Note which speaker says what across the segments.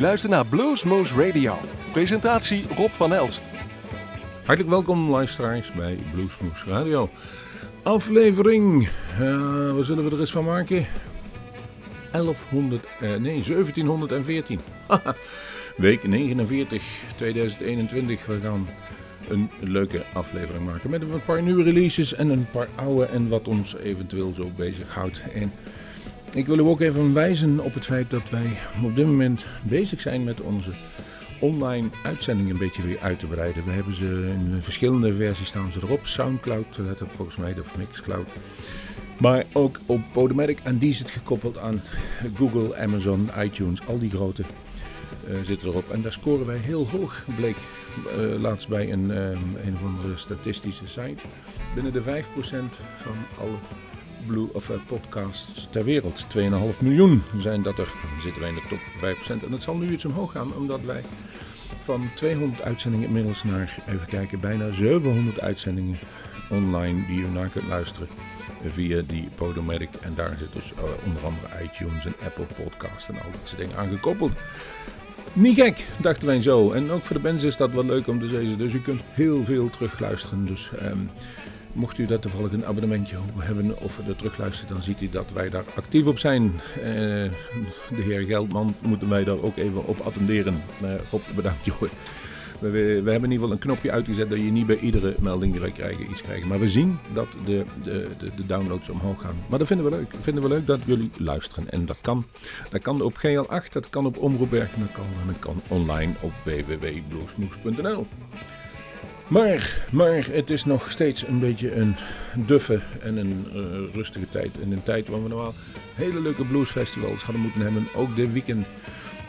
Speaker 1: U luistert naar Bluesmoose Radio. Presentatie Rob van Elst.
Speaker 2: Hartelijk welkom luisteraars bij Bluesmoose Radio. Aflevering, uh, wat zullen we er eens van maken? 1100, uh, nee 1714. Week 49, 2021. We gaan een leuke aflevering maken met een paar nieuwe releases en een paar oude en wat ons eventueel zo bezighoudt. En ik wil u ook even wijzen op het feit dat wij op dit moment bezig zijn met onze online uitzendingen een beetje weer uit te breiden. We hebben ze in verschillende versies staan ze erop. Soundcloud, dat heb volgens mij, of Mixcloud. Maar ook op Podomatic en die zit gekoppeld aan Google, Amazon, iTunes, al die grote uh, zitten erop. En daar scoren wij heel hoog, bleek uh, laatst bij een, um, een van de statistische site. Binnen de 5% van alle blue, of, podcasts ter wereld. 2,5 miljoen zijn dat er. Dan zitten wij in de top 5%. En dat zal nu iets omhoog gaan, omdat wij van 200 uitzendingen inmiddels naar, even kijken, bijna 700 uitzendingen online die u naar kunt luisteren via die Podomatic. En daar zit dus uh, onder andere iTunes en Apple Podcast en al dat soort dingen aangekoppeld. Niet gek, dachten wij zo. En ook voor de bands is dat wel leuk om te zeggen. Dus u kunt heel veel terugluisteren. Dus um, mocht u dat toevallig een abonnementje hebben of er terugluistert, dan ziet u dat wij daar actief op zijn. Uh, de heer Geldman moeten wij daar ook even op attenderen. Uh, Rob, bedankt joh. We, we, hebben in ieder geval een knopje uitgezet dat je niet bij iedere melding direct krijgen, iets krijgt. Maar we zien dat de, de, de, downloads omhoog gaan. Maar dat vinden we leuk. Vinden we leuk dat jullie luisteren. En dat kan. Dat kan op GL8, dat kan op Omroepberg, dat kan, dat kan online op www.bluesmoes.nl. Maar, maar het is nog steeds een beetje een duffe en een uh, rustige tijd. In een tijd waar we normaal hele leuke bluesfestivals hadden moeten hebben. Ook dit weekend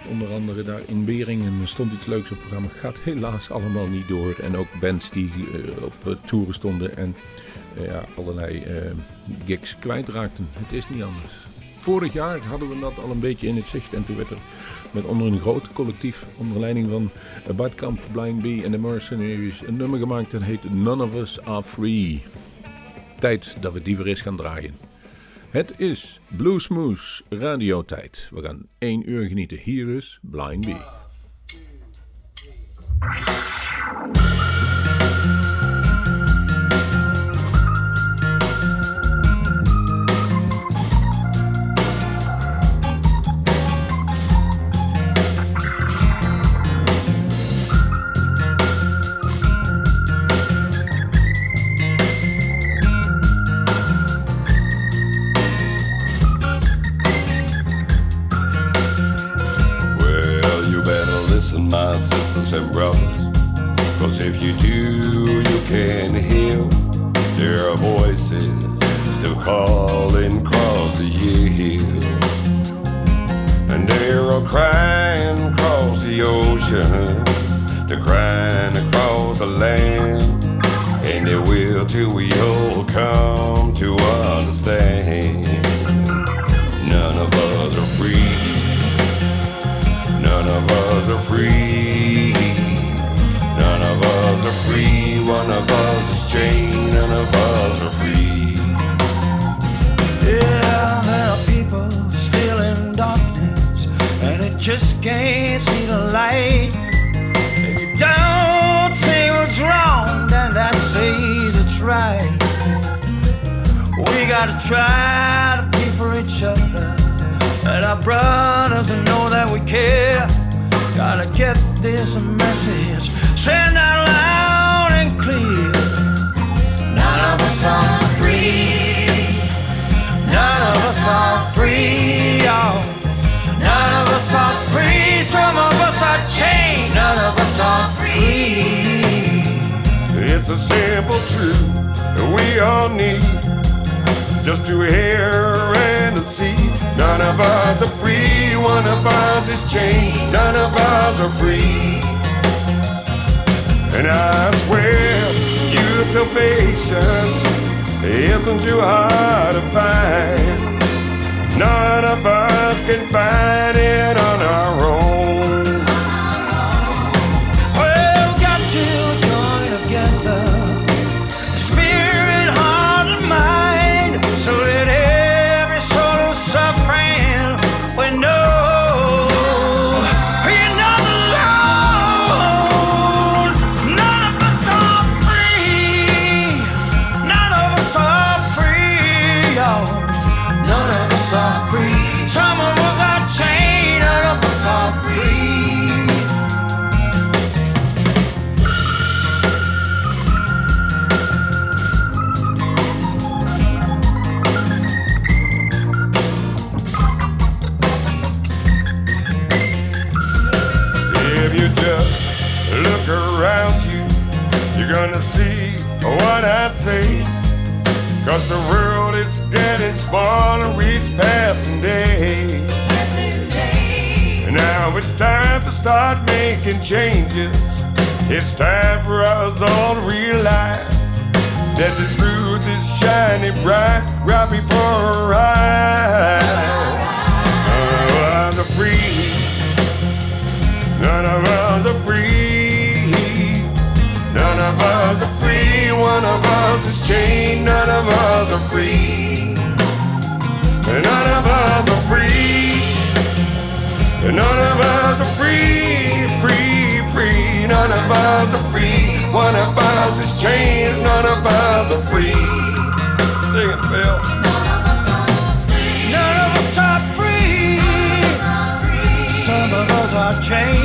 Speaker 2: Onder andere daar in Beringen stond iets leuks op het programma. Gaat helaas allemaal niet door. En ook bands die uh, op uh, toeren stonden en ja, allerlei gigs kwijtraakten. Het is niet anders. Vorig jaar hadden we dat al een beetje in het zicht. En toen werd er met onder een groot collectief, onder leiding van Bart Blind Bee en de Mercenaries, een nummer gemaakt dat heet None of Us Are Free. Tijd dat we die weer gaan draaien. Het is Bluesmoose radiotijd. We gaan één uur genieten. Hier is Blind Bee.
Speaker 3: My sisters and brothers. Cause if you do, you can hear their voices still calling across the years. And they're crying across the ocean, they're crying across the land. And they will till we all come to understand. None of us of us are free. None of us are free. One of us is chained. None of us are free.
Speaker 4: Yeah, there are people still in darkness, and it just can't see the light. If you don't say what's wrong, then that says it's right. We gotta try to be for each other. And our brothers know that we care. Gotta get this message send out loud and clear. None of us are free. None of us are free. Oh. None of us are free. Some of us are chained. None of us are free.
Speaker 3: It's a simple truth that we all need just to hear and to see. None of us are free, one of us is chained, none of us are free. And I swear, your salvation isn't too hard to find. None of us can find it on our own. What I say. Cause the world is getting smaller each passing day. And now it's time to start making changes. It's time for us all to realize that the truth is shining bright right before our eyes. Oh, us are free. None of us One of us is chained. None of us are free. None of us are free. None of us are free, free, free. None of us are free. One of us is chained. None of us are free. Sing it, Phil.
Speaker 4: None of us are free. Some of us are chained.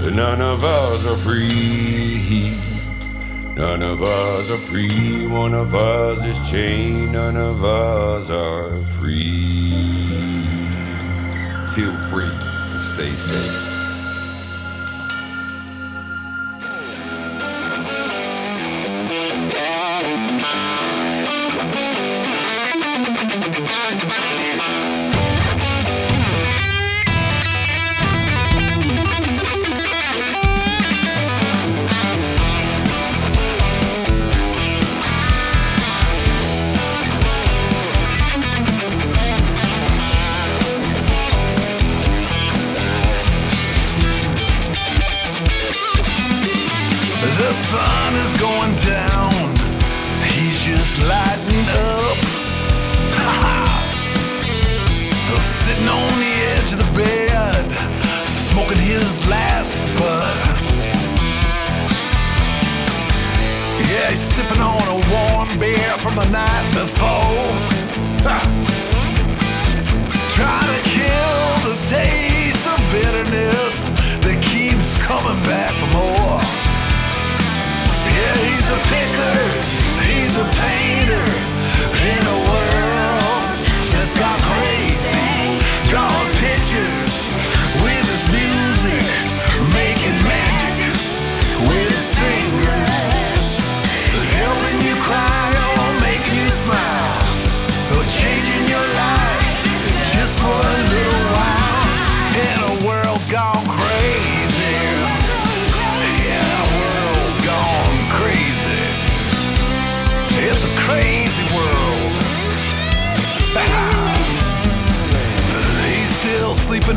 Speaker 4: None of us are free.
Speaker 3: None of us
Speaker 4: are free.
Speaker 3: One of us is chained.
Speaker 4: None of us are free.
Speaker 3: Feel free to stay safe.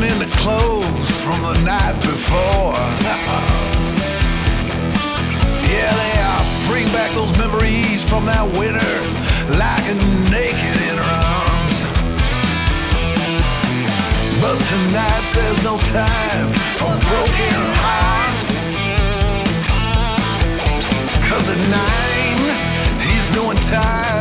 Speaker 5: In the clothes from the night before. yeah, they uh, bring back those memories from that winter, lying naked in her arms. But tonight there's no time for broken hearts. Cause at nine, he's doing time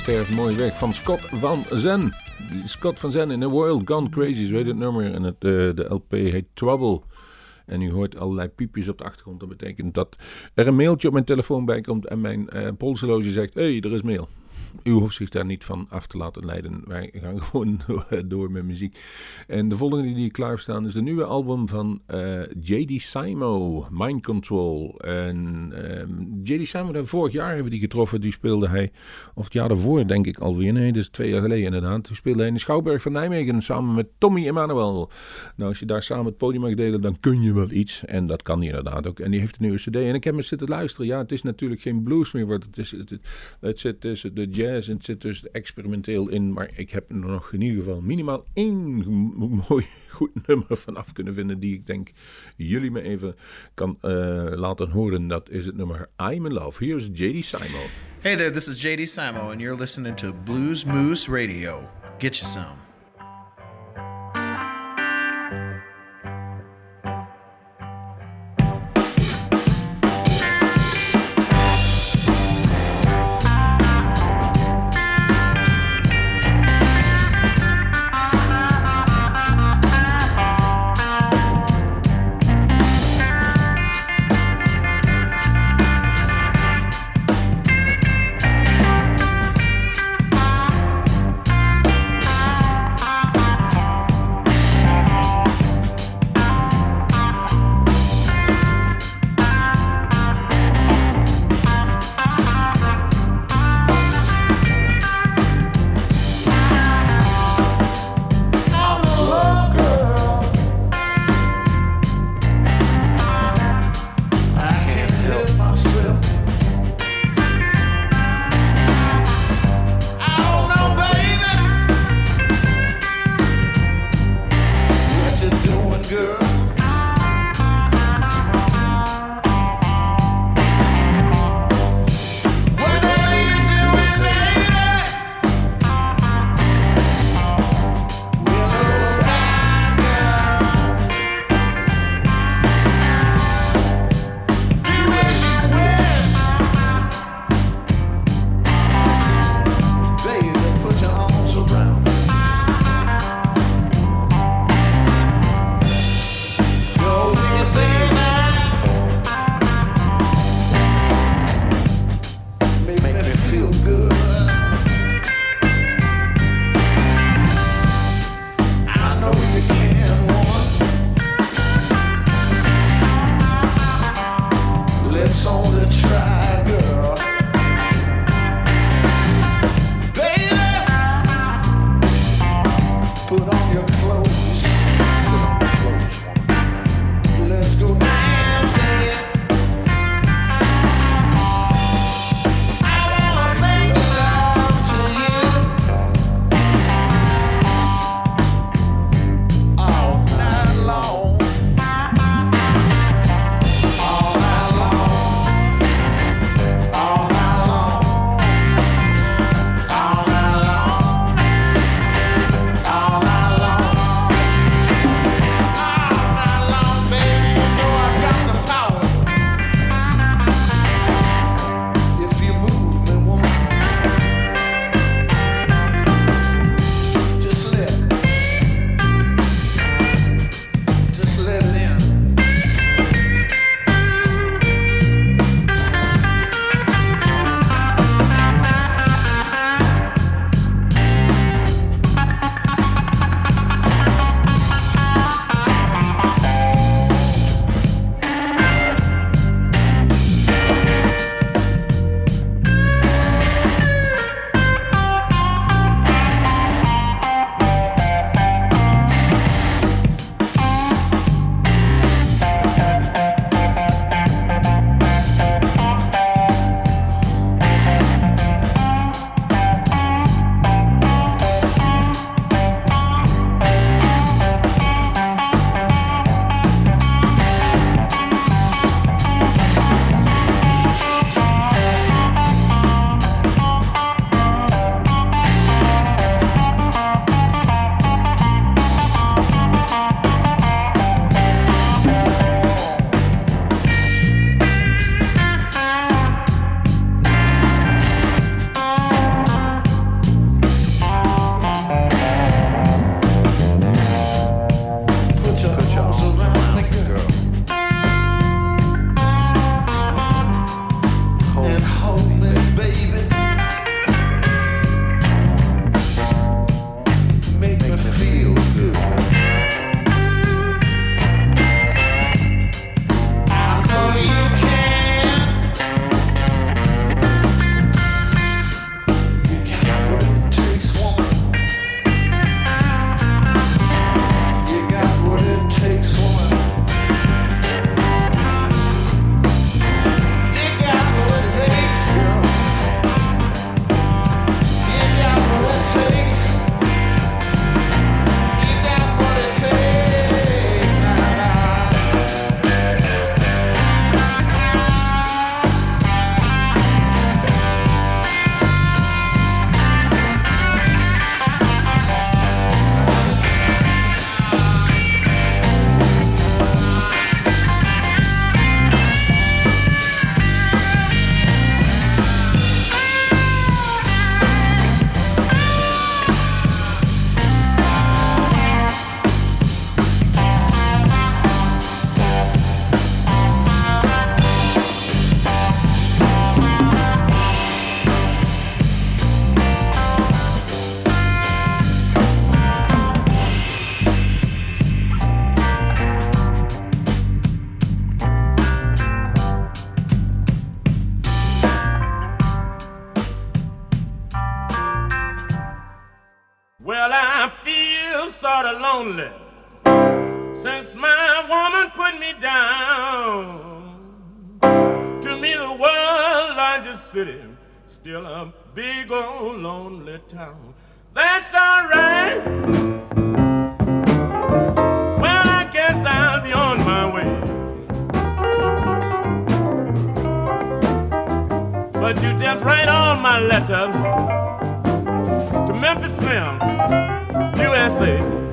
Speaker 2: sterft mooi weg van Scott van Zen. Scott van Zen in The World Gone Crazy, zo heet het nummer. En het, uh, de LP heet Trouble. En u hoort allerlei piepjes op de achtergrond. Dat betekent dat er een mailtje op mijn telefoon bij komt en mijn uh, zegt: hey, er is mail u hoeft zich daar niet van af te laten leiden. Wij gaan gewoon door met muziek. En de volgende die klaar staan is de nieuwe album van uh, eh, J.D. Simo, Mind Control. En ehm, J.D. Simo, vorig jaar hebben we die getroffen. Die speelde hij, of het jaar daarvoor denk ik alweer. Nee, dus twee jaar geleden inderdaad. Die speelde hij in de Schouwburg van Nijmegen samen met Tommy Emmanuel. Nou, als je daar samen het podium mag delen, dan kun je wel iets. En dat kan hij inderdaad ook. En die heeft een nieuwe cd. En ik heb me zitten luisteren. Ja, het is natuurlijk geen blues meer. Het, is, het, het, tussen de jazz het zit dus experimenteel in. Maar ik heb er nog in ieder geval minimaal één mooi goed nummer vanaf kunnen vinden. Die ik denk jullie me even kan uh, laten horen. Dat is het nummer I'm in Love. Hier is J.D. Simo.
Speaker 6: Hey there, this is J.D. Simo and you're listening to Blues Moose Radio. Get you some.
Speaker 7: Lonely since my woman put me down. To me, the world's largest city, still a big old lonely town. That's alright. Well, I guess I'll be on my way. But you just write all my letters to Memphis Slim, USA.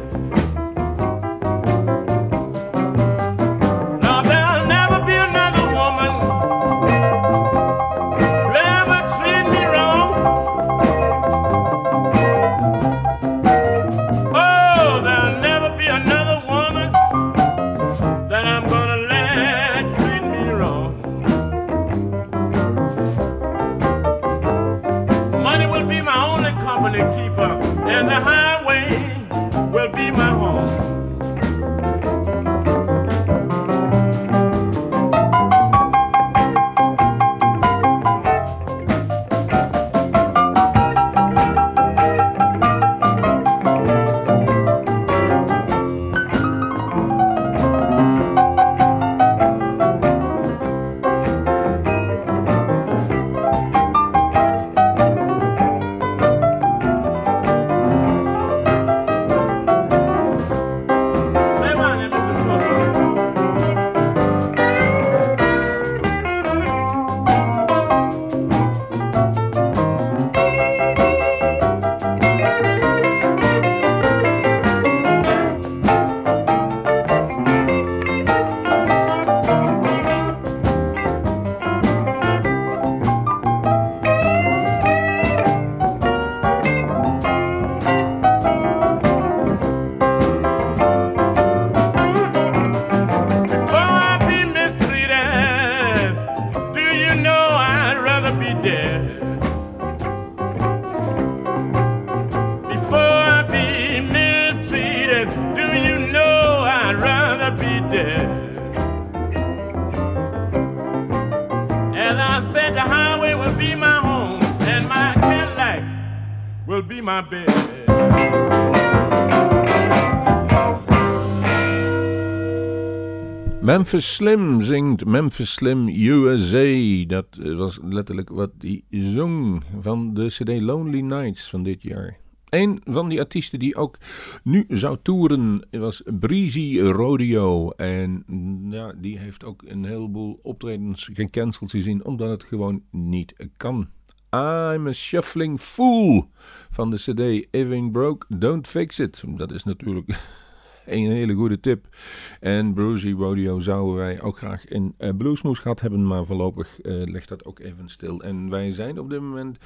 Speaker 2: Memphis Slim zingt Memphis Slim USA. Dat was letterlijk wat hij zong van de CD Lonely Nights van dit jaar. Een van die artiesten die ook nu zou toeren was Breezy Rodeo. En mm, ja, die heeft ook een heleboel optredens gecanceld gezien omdat het gewoon niet kan. I'm a Shuffling Fool van de CD If Broke, Don't Fix It. Dat is natuurlijk een hele goede tip. En Brucey Rodeo zouden wij ook graag in uh, Bluesmoes gehad hebben, maar voorlopig uh, ligt dat ook even stil. En wij zijn op dit moment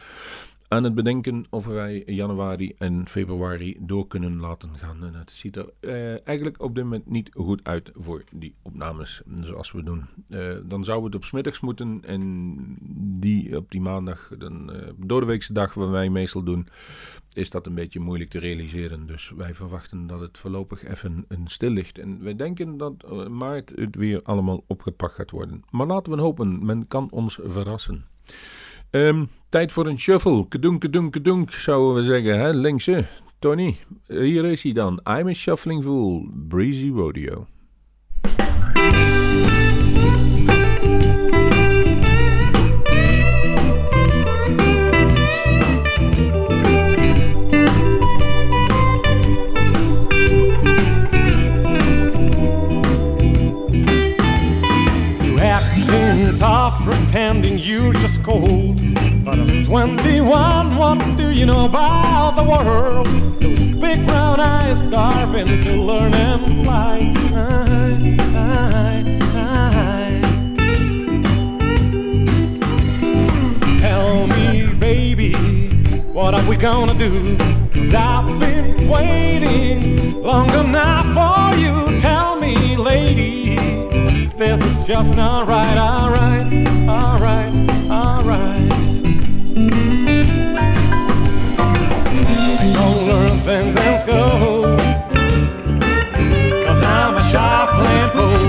Speaker 2: aan het bedenken of wij januari en februari door kunnen laten gaan. En het ziet er eh, eigenlijk op dit moment niet goed uit voor die opnames zoals we doen. Eh, dan zou het op smiddags moeten en die op die maandag, dan, uh, door de weekse dag waar wij meestal doen, is dat een beetje moeilijk te realiseren. Dus wij verwachten dat het voorlopig even een stil ligt. En wij denken dat maart het weer allemaal opgepakt gaat worden. Maar laten we hopen, men kan ons verrassen. Um, tijd voor een shuffle. Kedunk, kedunk, kedunk, zouden we zeggen. Hè? Linkse. Tony, hier is hij dan. I'm a Shuffling Fool. Breezy Rodeo.
Speaker 8: You know about the world? Those big brown eyes starving to learn and fly. I, I, I. Tell me, baby, what are we gonna do? Cause I've been waiting long enough for you. Tell me, lady, this is just not right, alright, alright, alright. In I'm a shuffling fool.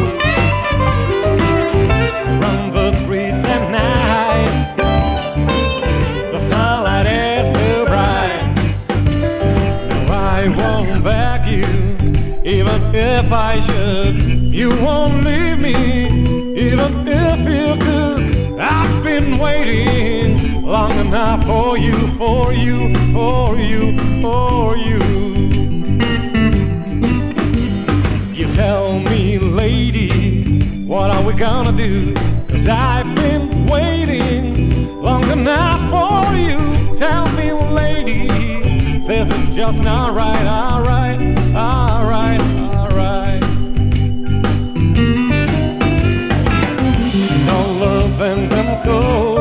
Speaker 8: Run the streets at night, the sunlight is too bright. No, I won't you, even if I should. You won't leave me, enough for you, for you, for you, for you. You tell me, lady, what are we gonna do? Cause I've been waiting long enough for you. Tell me, lady, this is just not right, alright, alright, alright. Don't learn things in school.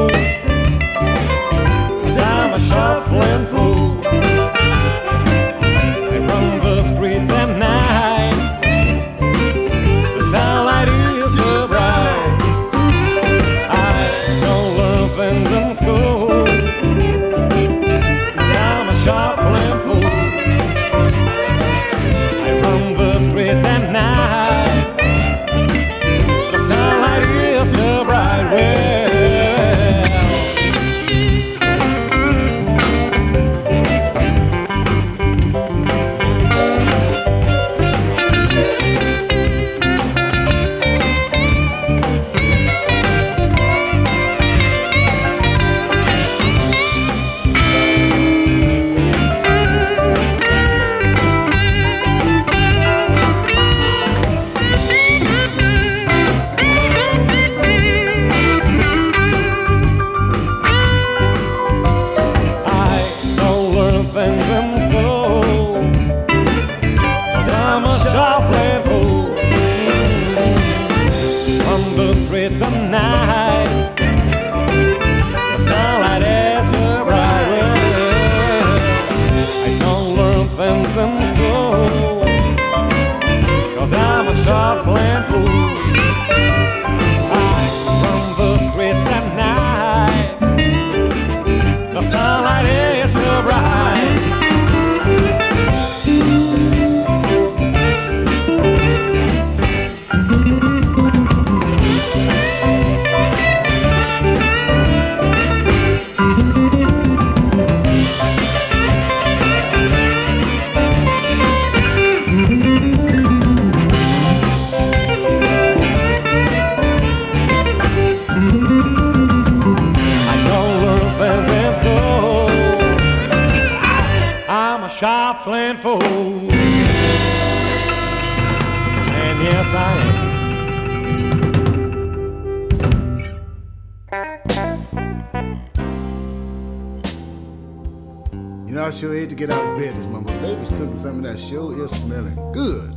Speaker 9: cooking something that sure is smelling good.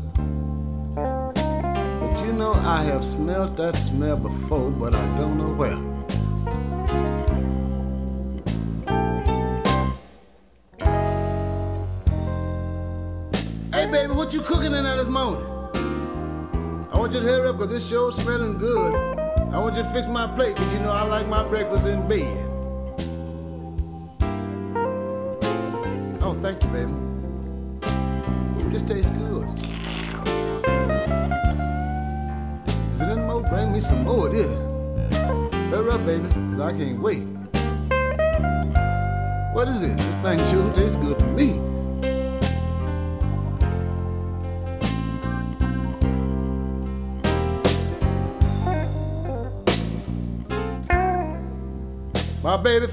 Speaker 9: But you know, I have smelled that smell before, but I don't know where. what you cooking in there this morning? I want you to hurry up because this show's smelling good. I want you to fix my plate because you know I like my breakfast in bed.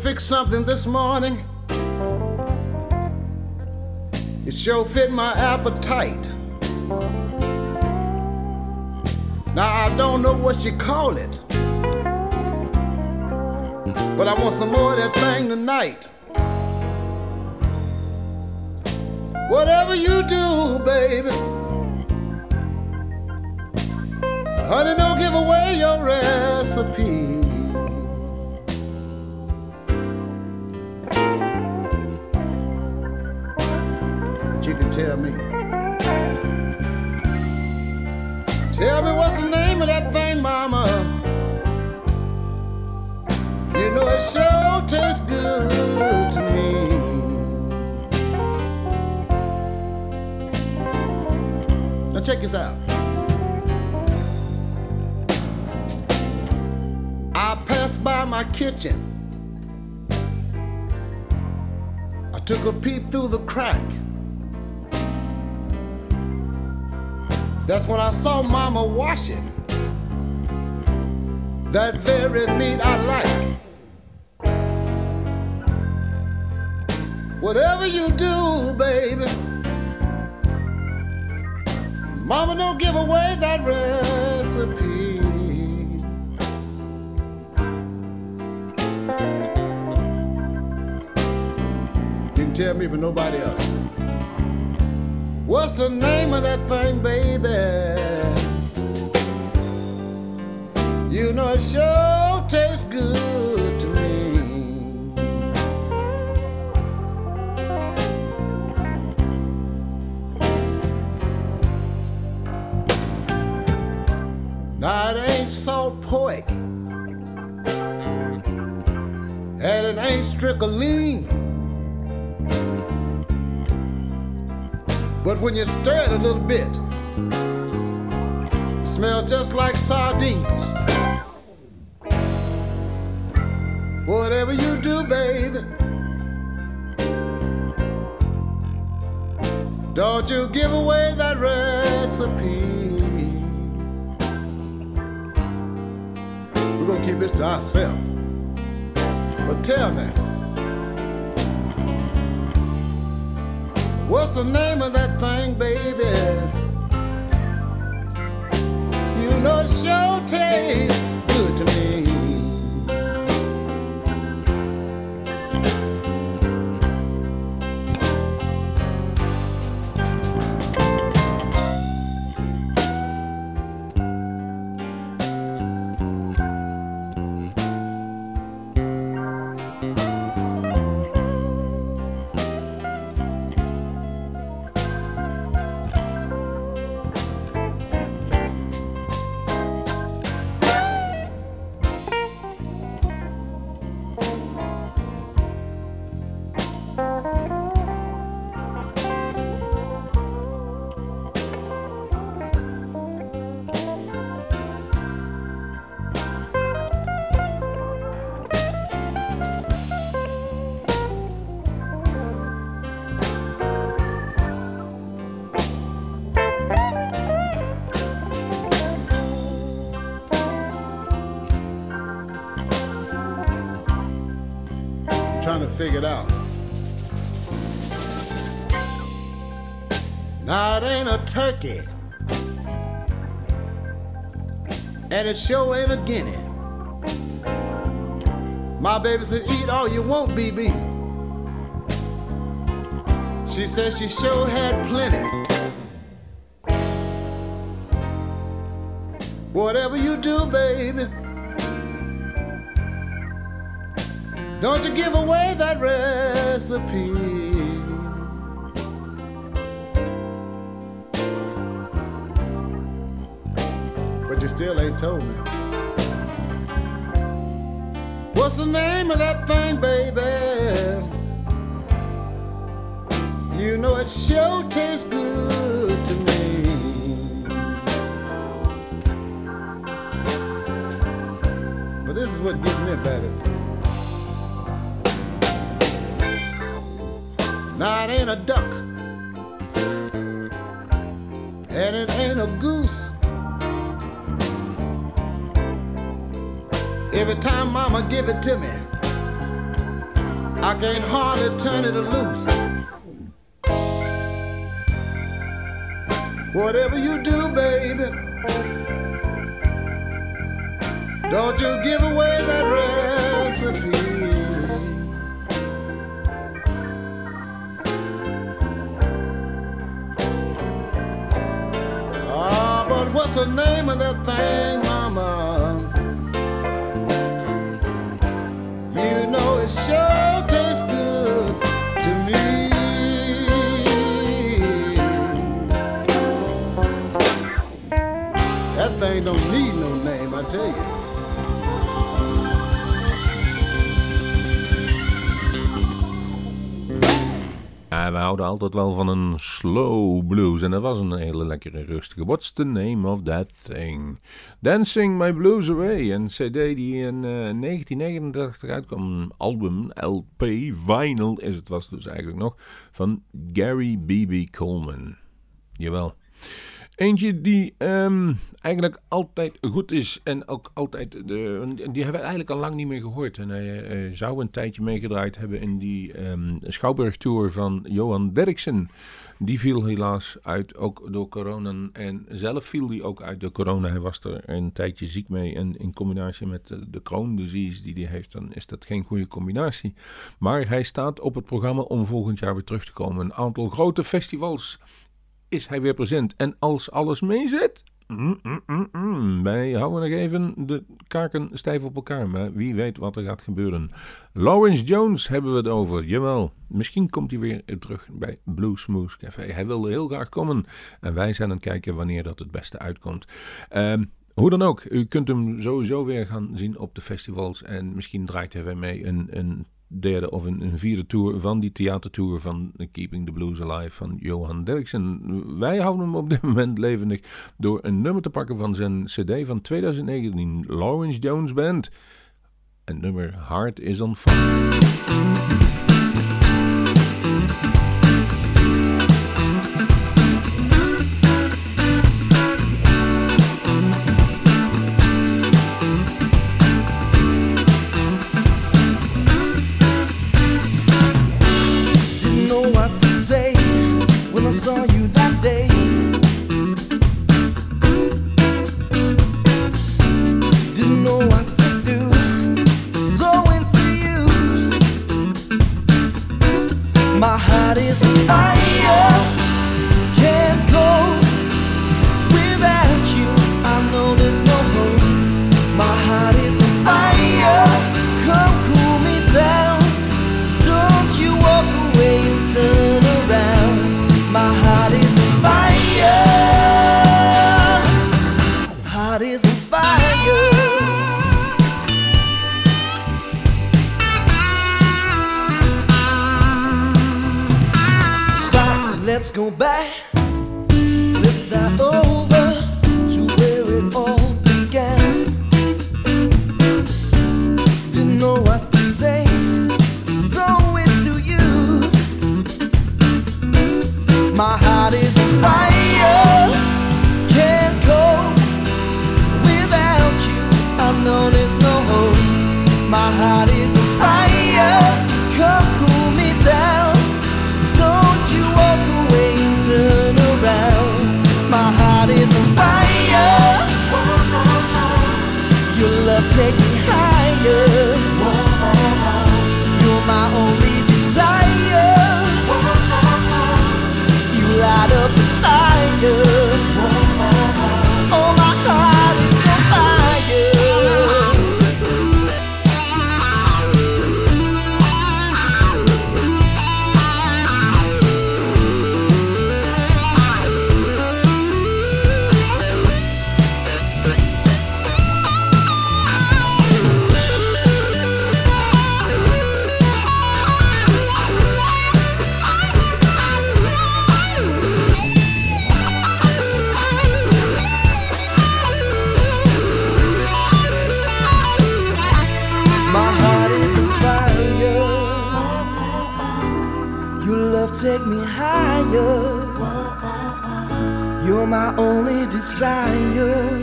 Speaker 9: Fixed something this morning. It sure fit my appetite. Now I don't know what you call it, but I want some more of that thing tonight. Whatever you do, baby, honey, don't give away your recipe. Tell me. Tell me what's the name of that thing, mama. You know it sure tastes good to me. Now check this out. I passed by my kitchen. I took a peep through the crack. That's when I saw Mama washing that very meat I like. Whatever you do, baby, Mama don't give away that recipe. Didn't tell me, but nobody else. What's the name of that thing, baby? You know it sure tastes good to me. Now it ain't salt pork, and it ain't strickling. But when you stir it a little bit, it smells just like sardines. Whatever you do, baby, don't you give away that recipe. We're gonna keep this to ourselves. But tell me. What's the name of that thing, baby? You know it sure tastes good to me. Trying to figure it out. Now it ain't a turkey, and it sure ain't a guinea. My baby said, "Eat all you want, BB." She said she sure had plenty. Whatever you do, baby. Don't you give away that recipe. But you still ain't told me. What's the name of that thing, baby? You know it sure tastes good to me. But this is what gives me better. It ain't a duck, and it ain't a goose. Every time mama give it to me, I can't hardly turn it loose. Whatever you do, baby, don't you give away that recipe. What's the name of that thing, mama? You know it sure tastes good to me. That thing don't need no name, I tell you.
Speaker 2: We houden altijd wel van een slow blues. En dat was een hele lekkere rustige. What's the name of that thing? Dancing My Blues Away. Een cd die in eh, 1939 uitkwam. Album, LP, vinyl is het was dus eigenlijk nog. Van Gary B.B. Coleman. Jawel. Eentje die ehm, eigenlijk altijd goed is en ook altijd, de, die hebben we eigenlijk al lang niet meer gehoord. En hij eh, zou een tijdje meegedraaid hebben in die Schouwburg Tour van Johan Derksen. Die viel helaas uit, ook door corona. En zelf viel hij ook uit door corona. Hij was er een tijdje ziek mee. En in combinatie met de, de disease die hij heeft, dan is dat geen goede combinatie. Maar hij staat op het programma om volgend jaar weer terug te komen. Een aantal grote festivals is hij weer present. En als alles meezit. mm, mm, mm, wij houden nog even de kaken stijf op elkaar. Maar wie weet wat er gaat gebeuren. Lawrence Jones hebben we het over. Jawel, misschien komt hij weer terug bij Blue Smooth Café. Hij wilde heel graag komen. En wij zijn aan het kijken wanneer dat het beste uitkomt. Ehm, hoe dan ook, u kunt hem sowieso weer gaan zien op de festivals. En misschien draait hij weer mee een, een derde of een, een vierde tour van die theatertour van Keeping the Blues Alive van Johan Derksen. Wij houden hem op dit moment levendig door een nummer te pakken van zijn cd van 2019, Lawrence Jones Band. Het nummer Heart is on Fire.
Speaker 10: Your love take me higher. You're my only desire.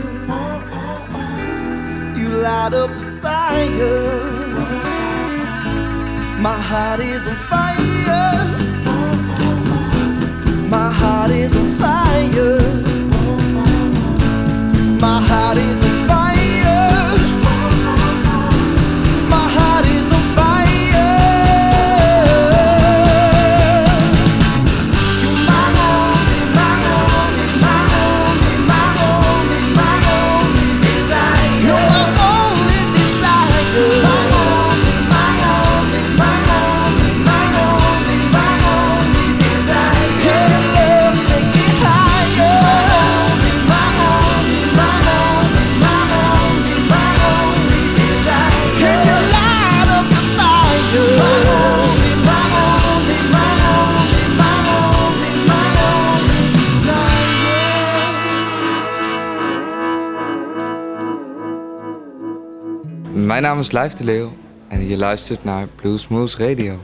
Speaker 10: You light up the fire. My heart is on fire. My heart is on fire. My heart is
Speaker 11: naam is Lijf en je luistert naar Blue Smooth Radio.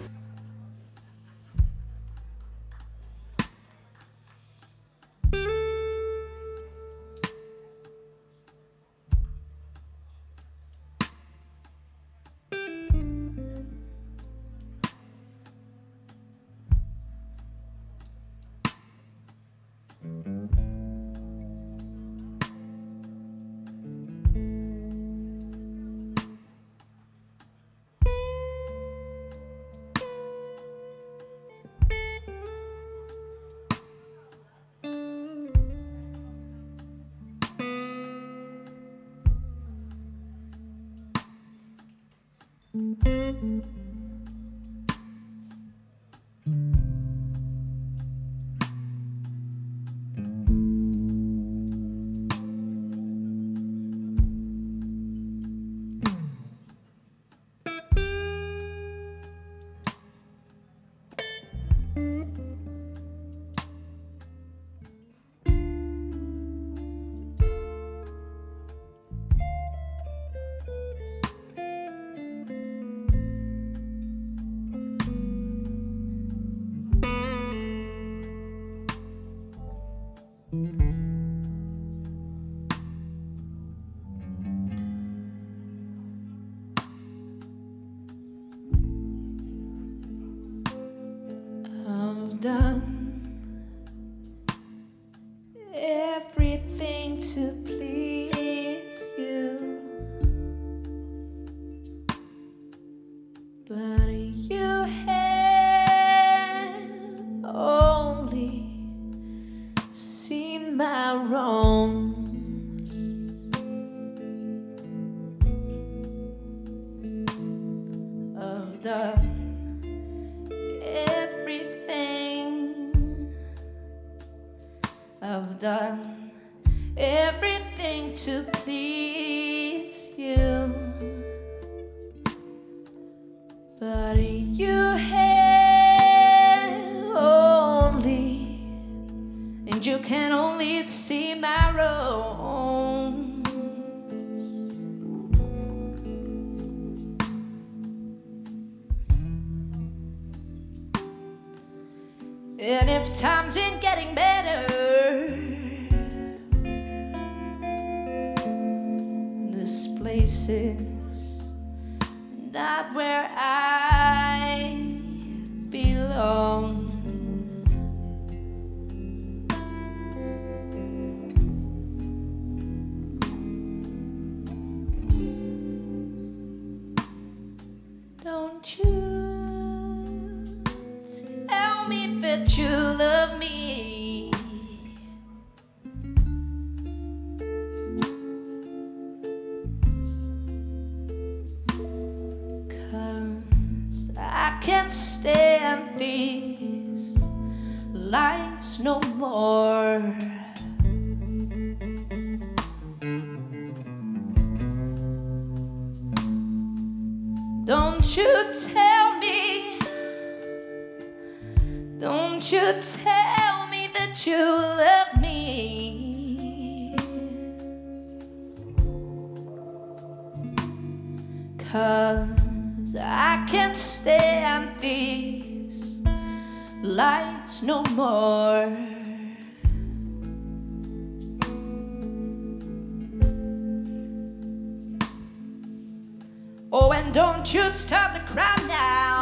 Speaker 12: places, not where I belong. Don't you start to cry now.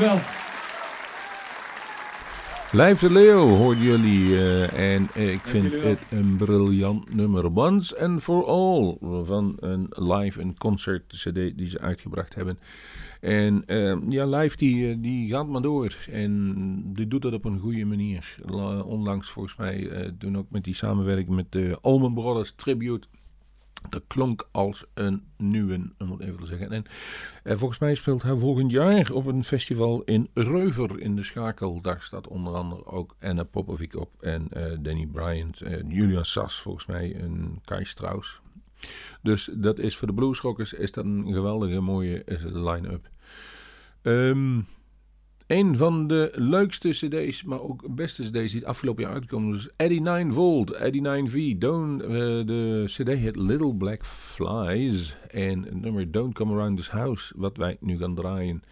Speaker 8: Dank jullie wel.
Speaker 2: Lijf de Leeuw hoorden jullie. eh, en ik vind het een briljant nummer. Once and for All. Van een live een concert CD die ze uitgebracht hebben. En eh, ja, live die, eh, die gaat maar door. En die doet dat op een goede manier. La- onlangs volgens mij doen ook met die samenwerking met de Allman Brothers Tribute. Dat klonk als een nieuwe, om het even zeggen. En eh, volgens mij speelt hij volgend jaar op een festival in Reuver in de Schakel. Daar staat onder andere ook Anna Popovic op en eh, Danny Bryant, eh, Julian Sass volgens mij en Kai Strauss. Dus dat is voor de bluesrockers is dat een geweldige mooie eh, line-up. Ehm een van de leukste cd's, maar ook beste cd's die het afgelopen jaar uitkomen, is Eddie 9 Volt, Eddie 9V. Don't, eh, de cd heet Little Black Flies en het nummer Don't Come Around This House, wat wij nu gaan draaien.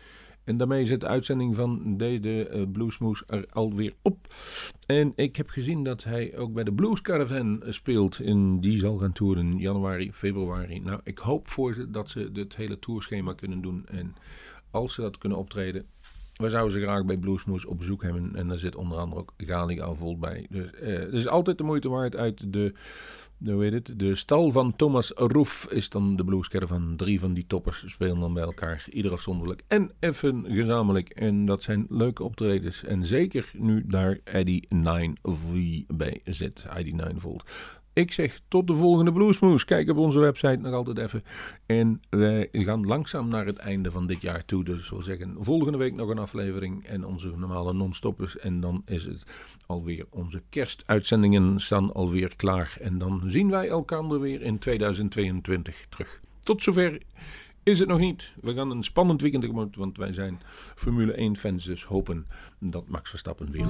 Speaker 2: En daarmee zit de uitzending van deze uh, Bluesmoes er alweer op. En ik heb gezien dat hij ook bij de Blues Caravan eh, speelt. En die zal gaan toeren januari, februari. Nou, ik hoop voor ze dat ze het hele tourschema kunnen doen. En als ze dat kunnen optreden, we zouden ze graag bij Bluesmoes op bezoek hebben. En daar zit onder andere ook Galiga vol bij. Dus eh, het is altijd de moeite waard uit de, de, hoe heet het, de stal van Thomas Roef is dan de Blues Caravan. Drie van die toppers spelen dan bij elkaar. Ieder afzonderlijk en even gezamenlijk. En dat zijn leuke optredens. En zeker nu daar Eddie 9V bij zit. Eddie 9 Volt. Ik zeg tot de volgende Bluesmoes. Kijk op onze website nog altijd even. En wij gaan langzaam naar het einde van dit jaar toe. Dus we zeggen volgende week nog een aflevering. En onze normale non-stoppers. En dan is het alweer onze kerstuitzendingen staan alweer klaar. En dan zien wij elkaar weer in 2022 terug. Tot zover is het nog niet. We gaan een spannend weekend tegemoet. Want wij zijn Formule 1 fans. Dus hopen dat Max Verstappen weer.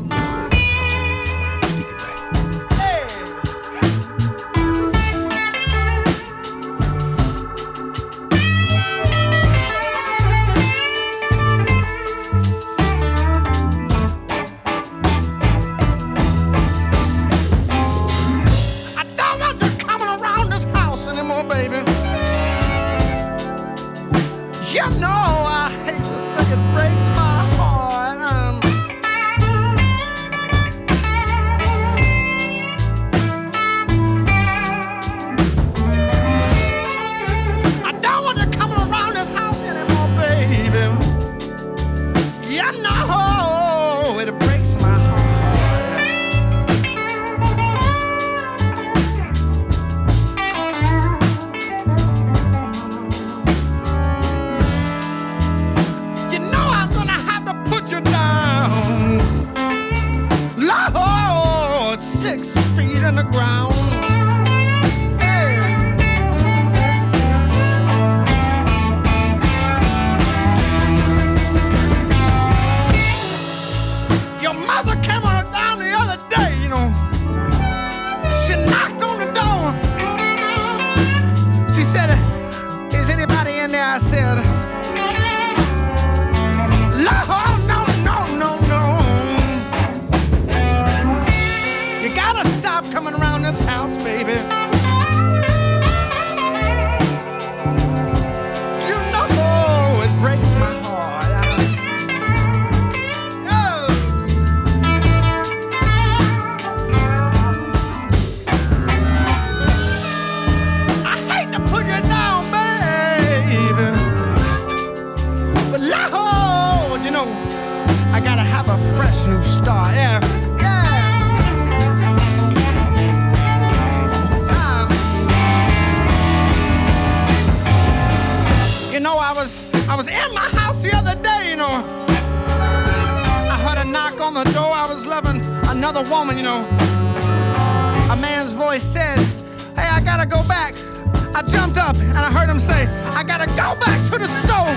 Speaker 4: Go back
Speaker 13: to the stove.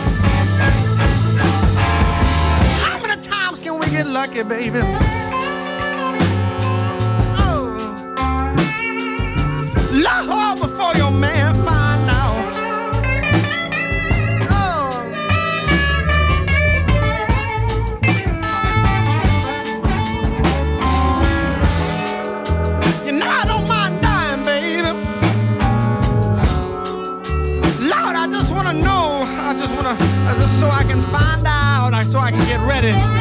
Speaker 13: How many times can we get lucky, baby? Uh. Love her before your man. so I can get ready.